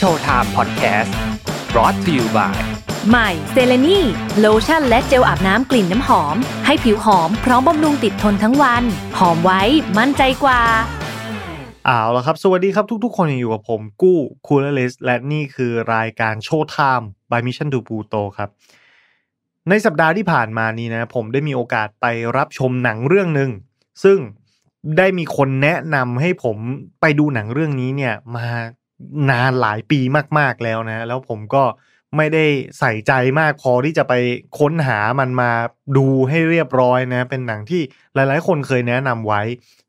Showtime Podcast brought to you by ใหม่เซเลนีโลชั่นและเจลอาบน้ำกลิ่นน้ำหอม ให้ผิวหอมพร้อมบำรุงติดทนทั้งวัน หอมไว้มั่นใจกว่าเอาละครับ สวัสดีครับทุกๆ คนยังอยู่กับผมกู้คูลเลสและนี่คือรายการโชว์ไทม์ by Mission to Pluto ครับ ในสัปดาห์ที่ผ่านมานี้นะ ผมได้มีโอกาสไปรับชมหนังเรื่องหนึ่งซึ่งได้มีคนแนะนำให้ผมไปดูหนังเรื่องนี้เนี่ยมา นานหลายปีมากๆแล้วนะ แล้วผมก็ไม่ได้ใส่ใจมากพอที่จะไปค้นหามันมาดูให้เรียบร้อยนะ เป็นหนังที่หลายๆ คนเคยแนะนำไว้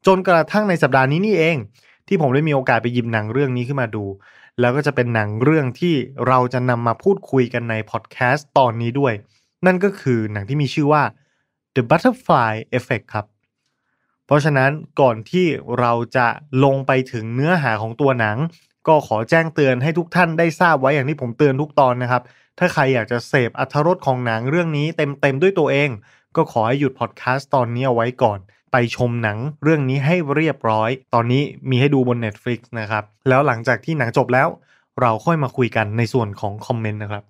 จนกระทั่งในสัปดาห์นี้นี่เอง ที่ผมได้มีโอกาสไปหยิบหนังเรื่องนี้ขึ้นมาดู แล้วก็จะเป็นหนังเรื่องที่เราจะนำมาพูดคุยกันในพอดแคสต์ตอนนี้ด้วย นั่นก็คือหนังที่มีชื่อว่า The Butterfly Effect ครับ เพราะฉะนั้นก่อนที่เราจะลงไปถึงเนื้อหาของตัวหนัง ก็ขอแจ้งเตือนให้ทุกท่านได้ทราบไว้อย่างที่ผมเตือนทุกตอนนะครับ ถ้าใครอยากจะเสพอัธรสของหนังเรื่องนี้เต็มๆด้วยตัวเอง ก็ขอให้หยุดพอดแคสต์ตอนนี้เอาไว้ก่อน ไปชมหนังเรื่องนี้ให้เรียบร้อย ตอนนี้มีให้ดูบน Netflix นะครับ แล้วหลังจากที่หนังจบแล้ว เราค่อยมาคุยกันในส่วนของคอมเมนต์นะครับ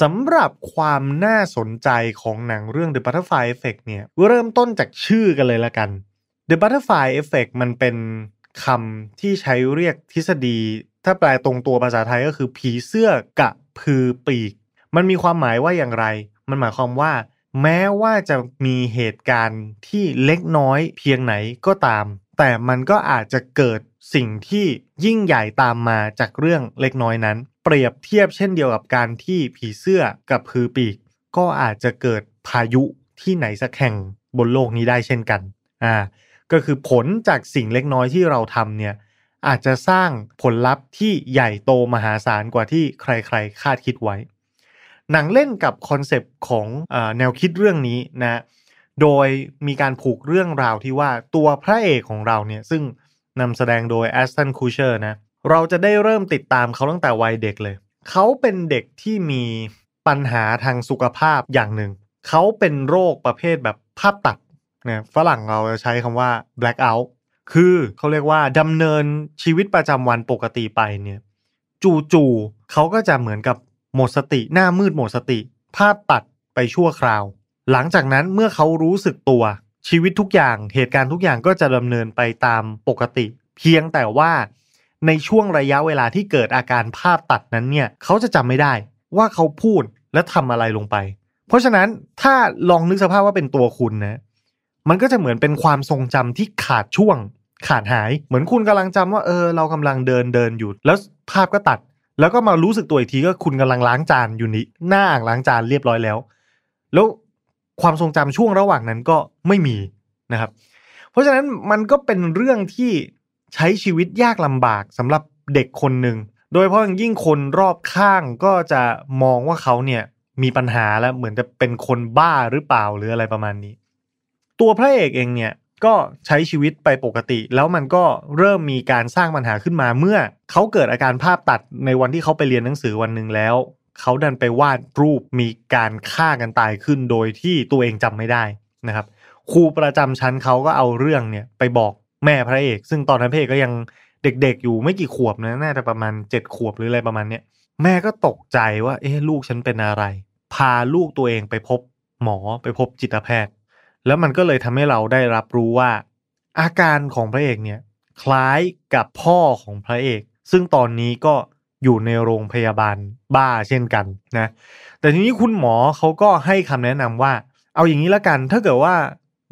สำหรับความน่าสนใจของหนังเรื่อง The Butterfly Effect เนี่ยเริ่มต้นจากชื่อกันเลยละกัน The Butterfly Effect มันเป็น คำที่ใช้เรียกทฤษฎี ถ้าแปลตรงตัวภาษาไทยก็คือ ผีเสื้อกะพือปีก มันมีความหมายว่าอย่างไร มันหมายความว่า แม้ว่าจะมีเหตุการณ์ที่เล็กน้อยเพียงไหนก็ตาม แต่มันก็อาจจะเกิดสิ่งที่ยิ่งใหญ่ตามมาจากเรื่องเล็กน้อยนั้น เปรียบเทียบเช่นเดียวกับการที่ผีเสื้อกระพือปีก ก็อาจจะเกิดพายุที่ไหนสักแห่งบนโลกนี้ได้เช่นกัน อ่า ก็คือผลจากสิ่งเล็กน้อยที่เราทำเนี่ยอาจจะสร้างผลลัพธ์ที่ใหญ่โตมหาศาลกว่าที่ใครๆ คาดคิดไว้ หนังเล่นกับคอนเซปต์ของแนวคิดเรื่องนี้นะโดยมีการผูกเรื่องราวที่ว่าตัวพระเอกของเราเนี่ยซึ่งนำแสดงโดยแอสตันคูเชอร์นะเราจะได้เริ่มติดตามเขาตั้งแต่วัยเด็กเลย เขาเป็นเด็กที่มีปัญหาทางสุขภาพอย่างหนึ่ง เขาเป็นโรคประเภทแบบภาพตัด นะฝรั่งเราจะใช้คำว่า black out คือเขาเรียกว่าดำเนินชีวิตประจำวันปกติไปเนี่ยจู่ๆเขาก็จะเหมือนกับหมดสติหน้ามืดหมดสติ ภาพตัดไปชั่วคราว หลังจากนั้นเมื่อเขารู้สึกตัวชีวิตทุกอย่างเหตุการณ์ทุกอย่างก็จะดำเนินไปตามปกติ เพียงแต่ว่าในช่วงระยะเวลาที่เกิดอาการภาพตัดนั้นเนี่ยเขาจะจำไม่ได้ว่าเขาพูดและทำอะไรลงไป เพราะฉะนั้นถ้าลองนึกสภาพว่าเป็นตัวคุณนะ มันก็จะเหมือนเป็นความทรงจำที่ขาดช่วง ขาดหาย เหมือนคุณกำลังจำว่าเออเรากำลังเดินเดินอยู่ แล้วภาพก็ตัด แล้วก็มารู้สึกตัวอีกทีก็คุณกำลังล้างจานอยู่นี่หน้าอ่างล้างจานเรียบร้อยแล้ว แล้วความทรงจำช่วงระหว่างนั้นก็ไม่มีนะครับ เพราะฉะนั้นมันก็เป็นเรื่องที่ใช้ชีวิตยากลำบากสำหรับเด็กคนหนึ่ง โดยเฉพาะอย่งยิ่งคนรอบข้างก็จะมองว่าเขาเนี่ยมีปัญหาแล้วเหมือนจะเป็นคนบ้าหรือเปล่าหรืออะไรประมาณนี้ ตัวพระเอกเองเนี่ยก็ใช้ชีวิตไปปกติ แล้วมันก็เริ่มมีการสร้างปัญหาขึ้นมาเมื่อเขาเกิดอาการภาพตัดในวันที่เขาไปเรียนหนังสือวันหนึ่งแล้วเขาดันไปวาดรูปมีการฆ่ากันตายขึ้นโดยที่ตัวเองจำไม่ได้นะครับครูประจำชั้นเขาก็เอาเรื่องเนี่ยไปบอกแม่พระเอก ซึ่งตอนนั้นพระเอกก็ยังเด็กๆอยู่ไม่กี่ขวบนะน่าจะประมาณเจ็ดขวบหรืออะไรประมาณเนี้ยแม่ก็ตกใจว่า เอ๊ะลูกฉันเป็นอะไร พาลูกตัวเองไปพบหมอไปพบจิตแพทย์ แล้วมันก็เลยทำให้เราได้รับรู้ว่า อาการของพระเอกเนี่ย คล้ายกับพ่อของพระเอก ซึ่งตอนนี้ก็อยู่ในโรงพยาบาลบ้าเช่นกันนะแต่ทีนี้คุณหมอเขาก็ให้คำแนะนำว่า เอาอย่างนี้ละกัน ถ้าเกิดว่า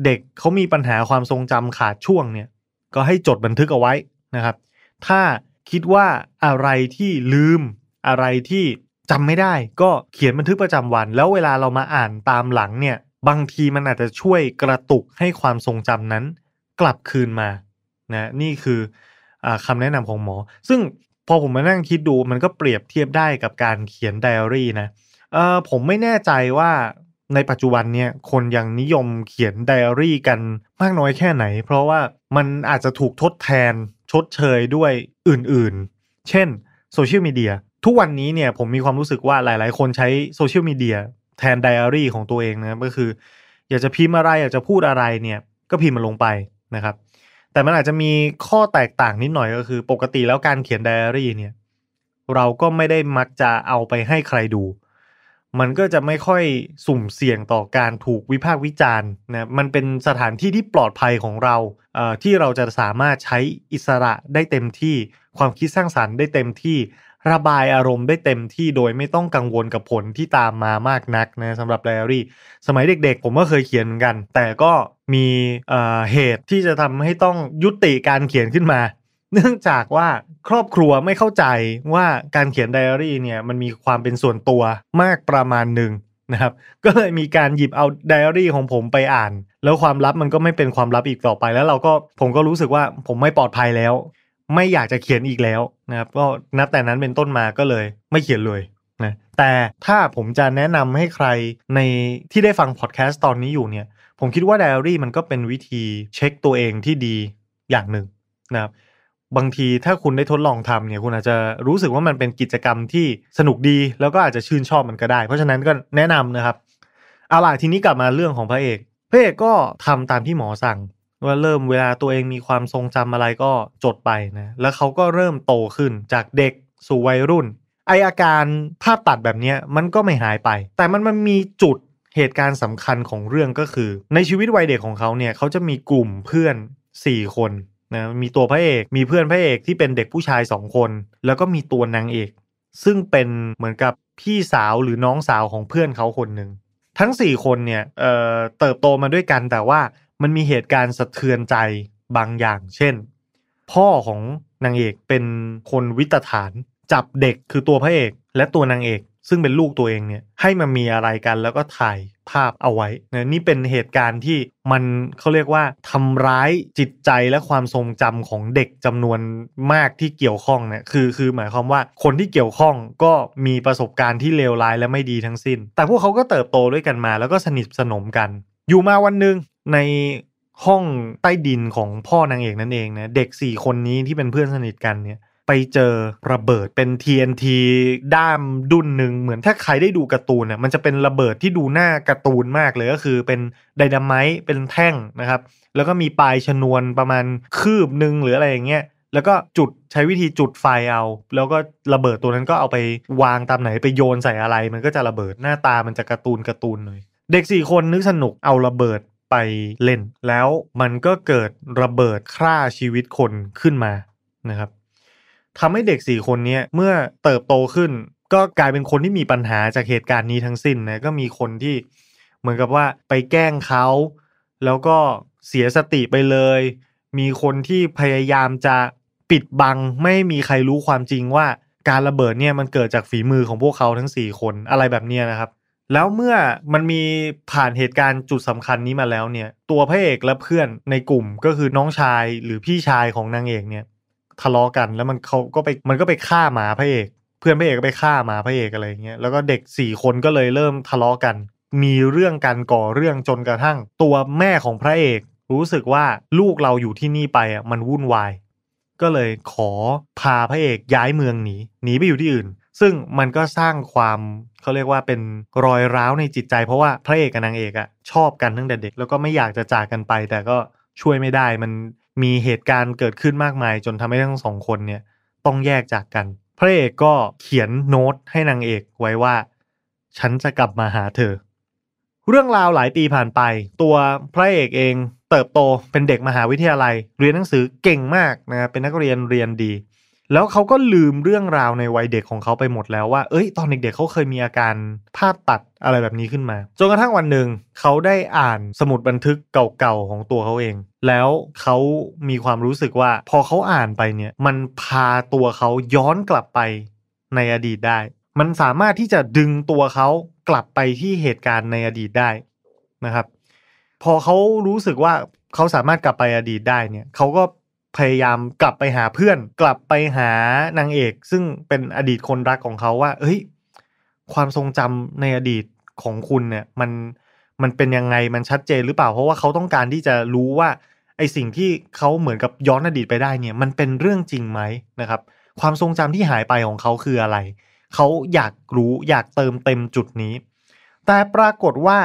เด็กเขามีปัญหาความทรงจำขาดช่วงเนี่ย ก็ให้จดบันทึกเอาไว้นะครับ ถ้าคิดว่าอะไรที่ลืมอะไรที่จำไม่ได้ ก็เขียนบันทึกประจำวัน แล้วเวลาเรามาอ่านตามหลังเนี่ย บางทีมันอาจจะช่วยกระตุกให้ความทรงจำนั้น กลับคืนมานะนี่คืออคำแนะนำของหมอ ซึ่งพอผมมานั่งคิดดูมันก็เปรียบเทียบได้กับการเขียนไดอารี่นะเออผมไม่แน่ใจว่าในปัจจุบันเนี่ยคนยังนิยมเขียนไดอารี่กันมากน้อยแค่ไหน เพราะว่ามันอาจจะถูกทดแทนชดเชยด้วยอื่นๆ เช่นโซเชียลมีเดียทุกวันนี้เนี่ยผมมีความรู้สึกว่าหลาย ๆ คนใช้โซเชียลมีเดีย แทนไดอารี่ของตัวเองนะก็คือ อยากจะพิมพ์อะไรอยากจะพูดอะไรเนี่ยก็พิมพ์มันลงไปนะครับ แต่มันอาจจะมีข้อแตกต่างนิดหน่อยก็คือ ปกติแล้วการเขียนไดอารี่เนี่ยเราก็ไม่ได้มักจะเอาไปให้ใครดู มันก็จะไม่ค่อยสุ่มเสี่ยงต่อการถูกวิพากษ์วิจารณ์นะมันเป็นสถานที่ที่ปลอดภัยของเราเอ่อที่เราจะสามารถใช้อิสระได้เต็มที่ความคิดสร้างสรรค์ได้เต็มที่ ระบายอารมณ์ได้เต็มที่โดยไม่ต้องกังวลกับผลที่ตามมามากนักนะสำหรับไดอารี่ สมัยเด็กๆ ผมก็เคยเขียนเหมือนกัน แต่ก็มีเเหตุที่จะทำให้ต้องยุติการเขียนขึ้นมา เนื่องจากว่าครอบครัวไม่เข้าใจว่าการเขียนไดอารี่เนี่ยมันมีความเป็นส่วนตัวมากประมาณหนึ่งนะครับก็เลยมีการหยิบเอาไดอารี่ของผมไปอ่าน แล้วความลับมันก็ไม่เป็นความลับอีกต่อไปแล้วเราก็ผมก็รู้สึกว่าผมไม่ปลอดภัยแล้ว ไม่อยากจะเขียนอีกแล้วนะครับก็นับแต่นั้นเป็นต้นมาก็เลยไม่เขียนเลยนะแต่ถ้าผมจะแนะนำให้ใครในที่ได้ฟังพอดแคสต์ตอนนี้อยู่เนี่ยผมคิดว่าไดอารี่มันก็เป็นวิธีเช็คตัวเองที่ดีอย่างหนึ่งนะครับบางทีถ้าคุณได้ทดลองทำเนี่ยคุณอาจจะรู้สึกว่ามันเป็นกิจกรรมที่สนุกดี แล้วก็อาจจะชื่นชอบมันก็ได้ เพราะฉะนั้นก็แนะนำนะครับเอาล่ะทีนี้กลับมาเรื่องของพระเอกพระเอกก็ทำตามที่หมอสั่ง ว่าเริ่มเวลาตัวเองมีความทรงจำอะไรก็จดไปนะ แล้วเขาก็เริ่มโตขึ้นจากเด็กสู่วัยรุ่น ไออาการภาพตัดแบบนี้มันก็ไม่หายไป แต่มันมันมีจุดเหตุการณ์สำคัญของเรื่องก็คือ ในชีวิตวัยเด็กของเขาเนี่ยเขาจะมีกลุ่มเพื่อน 4 คนนะมีตัวพระเอกมีเพื่อนพระเอกที่เป็นเด็กผู้ชาย 2 คน แล้วก็มีตัวนางเอก ซึ่งเป็นเหมือนกับพี่สาวหรือน้องสาวของเพื่อนเขาคนหนึ่งทั้ง 4 คนเนี่ยเอ่อเติบโตมาด้วยกันแต่ว่า มันมีเหตุการณ์สะเทือนใจบางอย่าง เช่น พ่อของนางเอกเป็นคนวิตฐานจับเด็กคือตัวพระเอก และตัวนางเอก ซึ่งเป็นลูกตัวเองเนี่ยให้มามีอะไรกันแล้วก็ถ่ายภาพเอาไว้นะนี่เป็นเหตุการณ์ที่มันเขาเรียกว่าทำร้ายจิตใจและความทรงจำของเด็กจำนวนมากที่เกี่ยวข้องเนี่ยคือคือหมายความว่าคนที่เกี่ยวข้องก็มีประสบการณ์ที่เลวร้ายและไม่ดีทั้งสิ้น แต่พวกเขาก็เติบโตด้วยกันมาแล้วก็สนิทสนมกัน อยู่มาวันหนึ่งในห้องใต้ดินของพ่อนางเอกนั่นเองนะเด็ก4คนนี้ที่เป็นเพื่อนสนิทกันเนี่ยไปเจอระเบิดเป็น TNT ด้ามดุนหนึ่งเหมือนถ้าใครได้ดูการ์ตูนน่ะมันจะเป็นระเบิดที่ดูหน้าการ์ตูนมากเลยก็คือเป็นไดนาไมต์เป็นแท่งนะครับ แล้วก็มีปลายชนวนประมาณคืบหนึ่งหรืออะไรอย่างเงี้ยแล้วก็จุดใช้วิธีจุดไฟเอา แล้วก็ระเบิดตัวนั้นก็เอาไปวางตามไหนไปโยนใส่อะไร มันก็จะระเบิดหน้าตามันจะการ์ตูนการ์ตูนเลย เด็กสี่คนนึกสนุกเอาระเบิดไปเล่น แล้วมันก็เกิดระเบิดฆ่าชีวิตคนขึ้นมานะครับทำให้เด็กสี่คนนี้เมื่อเติบโตขึ้น ก็กลายเป็นคนที่มีปัญหาจากเหตุการณ์นี้ทั้งสิ้นนะก็มีคนที่เหมือนกับว่าไปแกล้งเขาแล้วก็เสียสติไปเลย มีคนที่พยายามจะปิดบังไม่มีใครรู้ความจริงว่าการระเบิดเนี่ยมันเกิดจากฝีมือของพวกเขาทั้ง 4 คนอะไรแบบนี้นะครับ แล้วเมื่อมันมีผ่านเหตุการณ์จุดสำคัญนี้มาแล้วเนี่ย ตัวพระเอกและเพื่อนในกลุ่มก็คือน้องชายหรือพี่ชายของนางเอกเนี่ย ทะเลาะกันแล้วมันเขาก็ไปมันก็ไปฆ่าหมาพระเอก เพื่อนพระเอกก็ไปฆ่าหมาพระเอกอะไรเงี้ยแล้วก็เด็กสี่คนก็เลยเริ่มทะเลาะกัน มีเรื่องกันก่อเรื่องจนกระทั่ง ตัวแม่ของพระเอก รู้สึกว่าลูกเราอยู่ที่นี่ไปอะมันวุ่นวาย ก็เลยขอพาพระเอกย้ายเมืองหนีหนีไปอยู่ที่อื่น ซึ่งมันก็สร้างความเขาเรียกว่าเป็นรอยร้าวในจิตใจ เพราะว่าพระเอกกับนางเอกอะชอบกันตั้งแต่เด็ก แล้วก็ไม่อยากจะจากกันไป แต่ก็ช่วยไม่ได้มันมีเหตุการณ์เกิดขึ้นมากมาย จนทำให้ทั้งสองคนเนี่ยต้องแยกจากกัน พระเอกก็เขียนโน้ตให้นางเอกไว้ว่า ฉันจะกลับมาหาเธอ เรื่องราวหลายปีผ่านไป ตัวพระเอกเองเติบโตเป็นเด็กมหาวิทยาลัย เรียนหนังสือเก่งมากนะเป็นนักเรียนเรียนดี แล้วเขาก็ลืมเรื่องราวในวัยเด็กของเขาไปหมดแล้วว่า เอ้ย ตอนเด็กๆเขาเคยมีอาการภาพตัดอะไรแบบนี้ขึ้นมา จนกระทั่งวันหนึ่งเขาได้อ่านสมุดบันทึกเก่าๆของตัวเขาเอง แล้วเขามีความรู้สึกว่า พอเขาอ่านไปเนี่ย มันพาตัวเขาย้อนกลับไปในอดีตได้ มันสามารถที่จะดึงตัวเขากลับไปที่เหตุการณ์ในอดีตได้นะครับ พอเขารู้สึกว่าเขาสามารถกลับไปอดีตได้เนี่ยเขาก็ พยายามกลับไปหาเพื่อน กลับไปหานางเอก ซึ่งเป็นอดีตคนรักของเขาว่าเฮ้ย ความทรงจำในอดีตของคุณเนี่ย มันมันเป็นยังไงมันชัดเจนหรือเปล่า เพราะว่าเขาต้องการที่จะรู้ว่าไอสิ่งที่เขาเหมือนกับย้อนอดีตไปได้เนี่ย มันเป็นเรื่องจริงไหมนะครับ ความทรงจำที่หายไปของเขาคืออะไร เขาอยากรู้อยากเติมเต็มจุดนี้ แต่ปรากฏว่า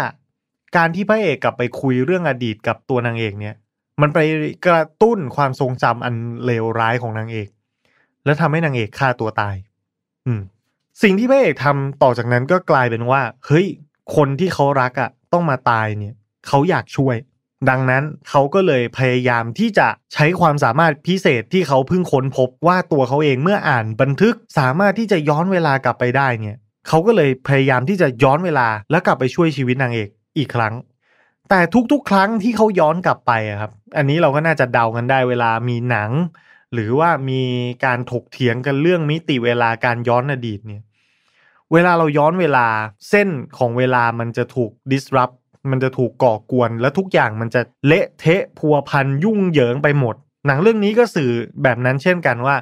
การที่พระเอกกลับไปคุยเรื่องอดีตกับตัวนางเอกเนี่ย มันไปกระตุ้นความทรงจำอันเลวร้ายของนางเอก แล้วทำให้นางเอกฆ่าตัวตาย อืม สิ่งที่พระเอกทำต่อจากนั้นก็กลายเป็นว่า เฮ้ย คนที่เขารักอะ่ะ ต้องมาตายเนี่ยเขาอยากช่วย ดังนั้นเขาก็เลยพยายามที่จะใช้ความสามารถพิเศษที่เขาเพิ่งค้นพบว่าตัวเขาเองเมื่ออ่านบันทึกสามารถที่จะย้อนเวลากลับไปได้เนี่ยเขาก็เลยพยายามที่จะย้อนเวลาแล้วกลับไปช่วยชีวิตนางเอกอีกครั้ง แต่ทุกๆ ครั้งที่เขาย้อนกลับไปครับ อันนี้เราก็น่าจะเดากันได้เวลามีหนัง หรือว่ามีการถกเถียงกันเรื่องมิติเวลาการย้อนอดีตเนี่ยเวลาเราย้อนเวลาเส้นของเวลามันจะถูก disrupt มันจะถูกก่อกวน และทุกอย่างมันจะเละเทะพัวพันยุ่งเหยิงไปหมด หนังเรื่องนี้ก็สื่อแบบนั้นเช่นกันว่า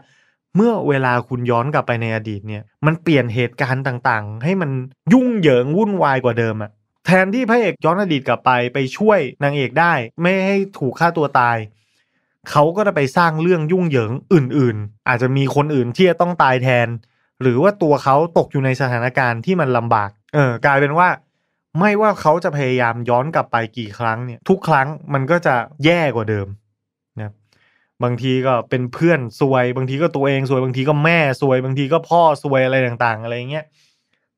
เมื่อเวลาคุณย้อนกลับไปในอดีตเนี่ย มันเปลี่ยนเหตุการณ์ต่างๆ ให้มันยุ่งเหยิงวุ่นวายกว่าเดิมอะ แทนที่พระเอกย้อนอดีตกลับไปไปช่วยนางเอกได้ ไม่ให้ถูกฆ่าตัวตาย เขาก็จะไปสร้างเรื่องยุ่งเหยิงอื่น ๆ อาจจะมีคนอื่นที่จะต้องตายแทน หรือว่าตัวเขาตกอยู่ในสถานการณ์ที่มันลำบาก เออกลายเป็นว่า ไม่ว่าเขาจะพยายามย้อนกลับไปกี่ครั้งเนี่ยทุกครั้งมันก็จะแย่กว่าเดิมนะบางทีก็เป็นเพื่อนซวย บางทีก็ตัวเองซวยบางทีก็แม่ซวย บางทีก็พ่อซวยอะไรต่าง ๆ อะไรเงี้ย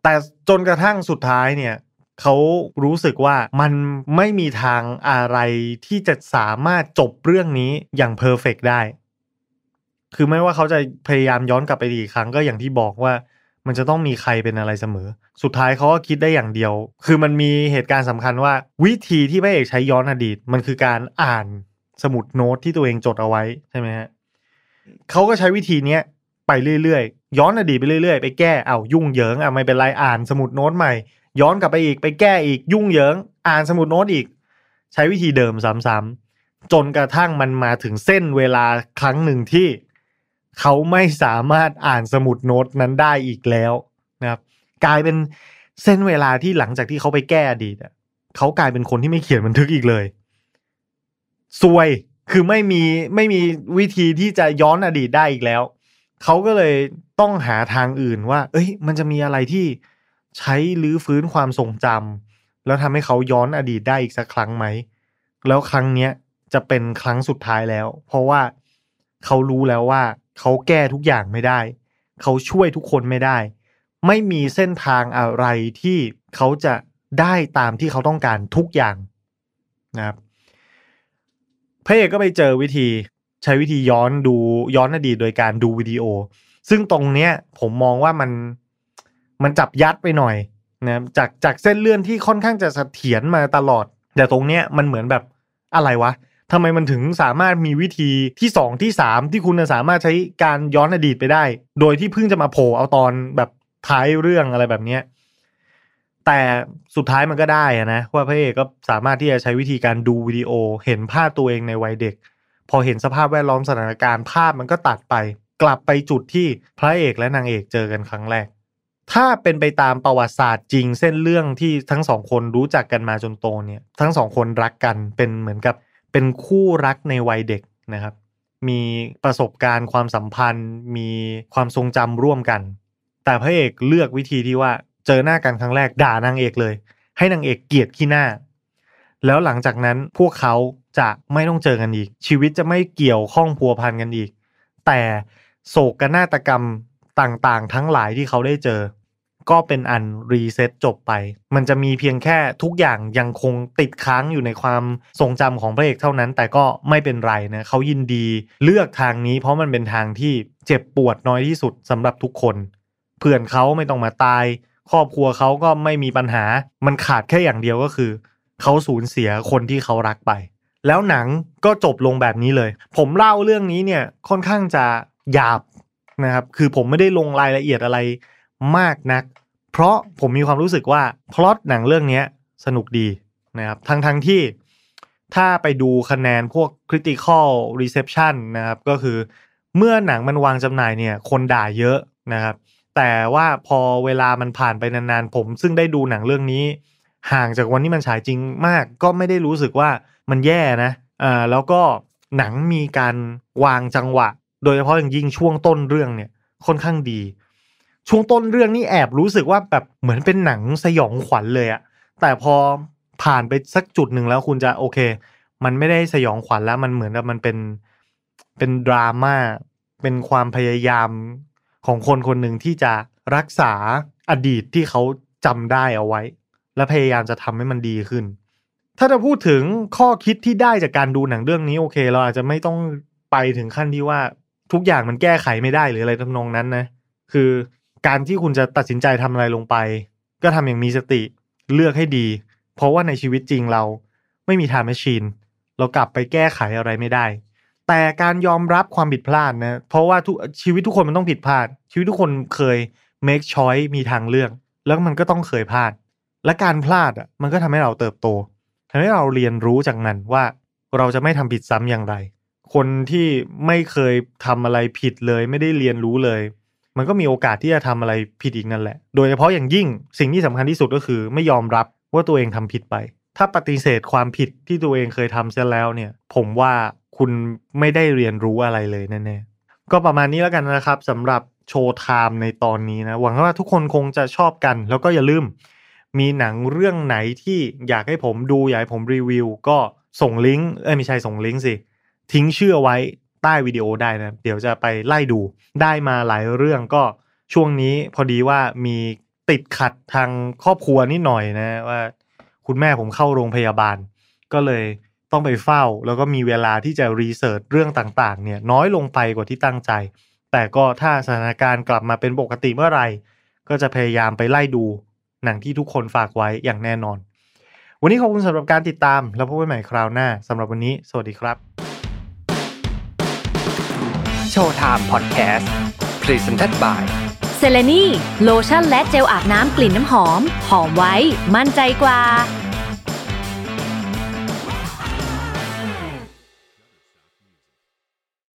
แต่จนกระทั่งสุดท้ายเนี่ย เขารู้สึกว่ามันไม่มีทางอะไรที่จะสามารถจบเรื่องนี้อย่างเพอร์เฟกได้ คือไม่ว่าเขาจะพยายามย้อนกลับไปอีกครั้งก็อย่างที่บอกว่ามันจะต้องมีใครเป็นอะไรเสมอ สุดท้ายเขาก็คิดได้อย่างเดียว คือมันมีเหตุการณ์สำคัญว่า วิธีที่พระเอกใช้ย้อนอดีต มันคือการอ่านสมุดโน้ตที่ตัวเองจดเอาไว้ใช่ไหมฮะเขาก็ใช้วิธีเนี้ยไปเรื่อยๆ ย้อนอดีตไปเรื่อยๆ ไปแก้เอายุ่งเหยิงอะไม่เป็นไรอ่านสมุดโน้ตใหม่ ย้อนกลับไปอีกไปแก้อีกยุ่งเหยิง อ่านสมุดโน้ตอีก ใช้วิธีเดิมซ้ำๆจนกระทั่งมันมาถึงเส้นเวลาครั้งหนึ่งที่เขาไม่สามารถอ่านสมุดโน้ตนั้นได้อีกแล้วนะครับ กลายเป็นเส้นเวลาที่หลังจากที่เขาไปแก้อดีตเขากลายเป็นคนที่ไม่เขียนบันทึกอีกเลยซวยคือไม่มีไม่มีวิธีที่จะย้อนอดีตได้อีกแล้ว เขาก็เลยต้องหาทางอื่นว่า เอ้ย มันจะมีอะไรที่ ใช้ลื้อฟื้นความทรงจำแล้วทำให้เขาย้อนอดีตได้อีกสักครั้งไหม แล้วครั้งเนี้ยจะเป็นครั้งสุดท้ายแล้ว เพราะว่าเขารู้แล้วว่า เขาแก้ทุกอย่างไม่ได้ เขาช่วยทุกคนไม่ได้ ไม่มีเส้นทางอะไรที่เขาจะได้ตามที่เขาต้องการทุกอย่างนะครับพระเอกก็ไปเจอวิธีใช้วิธีย้อนดูย้อนอดีตโดยการดูวิดีโอ ซึ่งตรงเนี้ยผมมองว่ามัน มันจับยัดไปหน่อยนะจากจากเส้นเลื่อนที่ค่อนข้างจะเสถียรมาตลอด แต่ตรงเนี้ยมันเหมือนแบบอะไรวะทำไมมันถึงสามารถมีวิธีที่สองที่สามที่คุณจะสามารถใช้การย้อนอดีตไปได้ โดยที่เพิ่งจะมาโผล่เอาตอนแบบท้ายเรื่องอะไรแบบเนี้ยแต่สุดท้ายมันก็ได้อะนะว่าพระเอกก็สามารถที่จะใช้วิธีการดูวิดีโอ เห็นภาพตัวเองในวัยเด็ก พอเห็นสภาพแวดล้อมสถานการณ์ภาพมันก็ตัดไป กลับไปจุดที่พระเอกและนางเอกเจอกันครั้งแรก ถ้าเป็นไปตามประวัติศาสตร์จริง เส้นเรื่องที่ทั้งสองคนรู้จักกันมาจนโตเนี่ย ทั้งสองคนรักกันเป็นเหมือนกับเป็นคู่รักในวัยเด็กนะครับ มีประสบการณ์ความสัมพันธ์ มีความทรงจำร่วมกัน แต่พระเอกเลือกวิธีที่ว่าเจอหน้ากันครั้งแรกด่านางเอกเลย ให้นางเอกเกลียดขี้หน้า แล้วหลังจากนั้นพวกเขาจะไม่ต้องเจอกันอีก ชีวิตจะไม่เกี่ยวข้องพัวพันกันอีก แต่โศกนาฏกรรมต่างๆ ทั้งหลายที่เขาได้เจอ ก็เป็นอัน reset จบไป มันจะมีเพียงแค่ทุกอย่างยังคงติดค้างอยู่ในความทรงจำของพระเอกเท่านั้น แต่ก็ไม่เป็นไรนะเขายินดีเลือกทางนี้ เพราะมันเป็นทางที่เจ็บปวดน้อยที่สุดสำหรับทุกคน เพื่อนเขาไม่ต้องมาตาย ครอบครัวเขาก็ไม่มีปัญหา มันขาดแค่อย่างเดียวก็คือ เขาสูญเสียคนที่เขารักไป แล้วหนังก็จบลงแบบนี้เลย ผมเล่าเรื่องนี้เนี่ยค่อนข้างจะหยาบนะครับ คือผมไม่ได้ลงรายละเอียดอะไร มากนัก เพราะผมมีความรู้สึกว่าพล็อตหนังเรื่องนี้สนุกดีนะครับทั้งทั้งที่ถ้าไปดูคะแนนพวก critical reception นะครับ ก็คือเมื่อหนังมันวางจำหน่ายเนี่ย คนด่าเยอะนะครับ แต่ว่าพอเวลามันผ่านไปนานๆ ผมซึ่งได้ดูหนังเรื่องนี้ ห่างจากวันที่มันฉายจริงมาก ก็ไม่ได้รู้สึกว่ามันแย่นะอ่าแล้วก็หนังมีการวางจังหวะ โดยเฉพาะอย่างยิ่งช่วงต้นเรื่องเนี่ยค่อนข้างดี ช่วงต้นเรื่องนี่แอบรู้สึกว่าแบบเหมือนเป็นหนังสยองขวัญเลยอะแต่พอผ่านไปสักจุดหนึ่งแล้วคุณจะโอเค มันไม่ได้สยองขวัญแล้วมันเหมือนกับมันเป็นเป็นดราม่าเป็นความพยายามของคนคนหนึ่งที่จะรักษาอดีตที่เขาจำได้เอาไว้ และพยายามจะทำให้มันดีขึ้น ถ้าจะพูดถึงข้อคิดที่ได้จากการดูหนังเรื่องนี้โอเค เราอาจจะไม่ต้องไปถึงขั้นที่ว่าทุกอย่างมันแก้ไขไม่ได้หรืออะไรทำนองนั้นนะ คือ การที่คุณจะตัดสินใจทำอะไรลงไป ก็ทำอย่างมีสติเลือกให้ดี เพราะว่าในชีวิตจริงเราไม่มีทางแมชชีนเรากลับไปแก้ไขอะไรไม่ได้ แต่การยอมรับความผิดพลาดนะ เพราะว่าทุกชีวิตทุกคนมันต้องผิดพลาด ชีวิตทุกคนเคย make choice มีทางเลือก แล้วมันก็ต้องเคยพลาด และการพลาดอะมันก็ทำให้เราเติบโตทำให้เราเรียนรู้จากมันว่าเราจะไม่ทำผิดซ้ำอย่างไร คนที่ไม่เคยทำอะไรผิดเลย ไม่ได้เรียนรู้เลย มันก็มีโอกาสที่จะทำอะไรผิดอีกนั่นแหละ โดยเฉพาะอย่างยิ่งสิ่งที่สำคัญที่สุดก็คือ ไม่ยอมรับว่าตัวเองทำผิดไป ถ้าปฏิเสธความผิดที่ตัวเองเคยทำเสียแล้วเนี่ย ผมว่าคุณไม่ได้เรียนรู้อะไรเลยแน่ๆก็ประมาณนี้แล้วกันนะครับสำหรับShowtime ในตอนนี้นะ หวังว่าทุกคนคงจะชอบกัน แล้วก็อย่าลืม มีหนังเรื่องไหนที่อยากให้ผมดูอยากให้ผมรีวิว ก็ส่งลิงก์เอ้ยไม่ใช่ส่งลิงก์สิ ทิ้งชื่อไว้ ใต้วิดีโอได้นะเดี๋ยวจะไปไล่ดูได้มาหลายเรื่องก็ช่วงนี้พอดีว่ามีติดขัดทางครอบครัวนิดหน่อยนะว่า คุณแม่ผมเข้าโรงพยาบาล ก็เลยต้องไปเฝ้า แล้วก็มีเวลาที่จะ research เรื่องต่างๆ เนี่ยน้อยลงไปกว่าที่ตั้งใจ แต่ก็ถ้าสถานการณ์กลับมาเป็นปกติเมื่อไหร่ ก็จะพยายามไปไล่ดูหนังที่ทุกคนฝากไว้อย่างแน่นอน วันนี้ขอบคุณสำหรับการติดตาม แล้วพบกันใหม่คราวหน้าสำหรับวันนี้ สวัสดีครับ Showtime Podcast present by เซเลนีโลชั่นและเจลอาบน้ำกลิ่นน้ำหอม หอมไว้ มั่นใจกว่า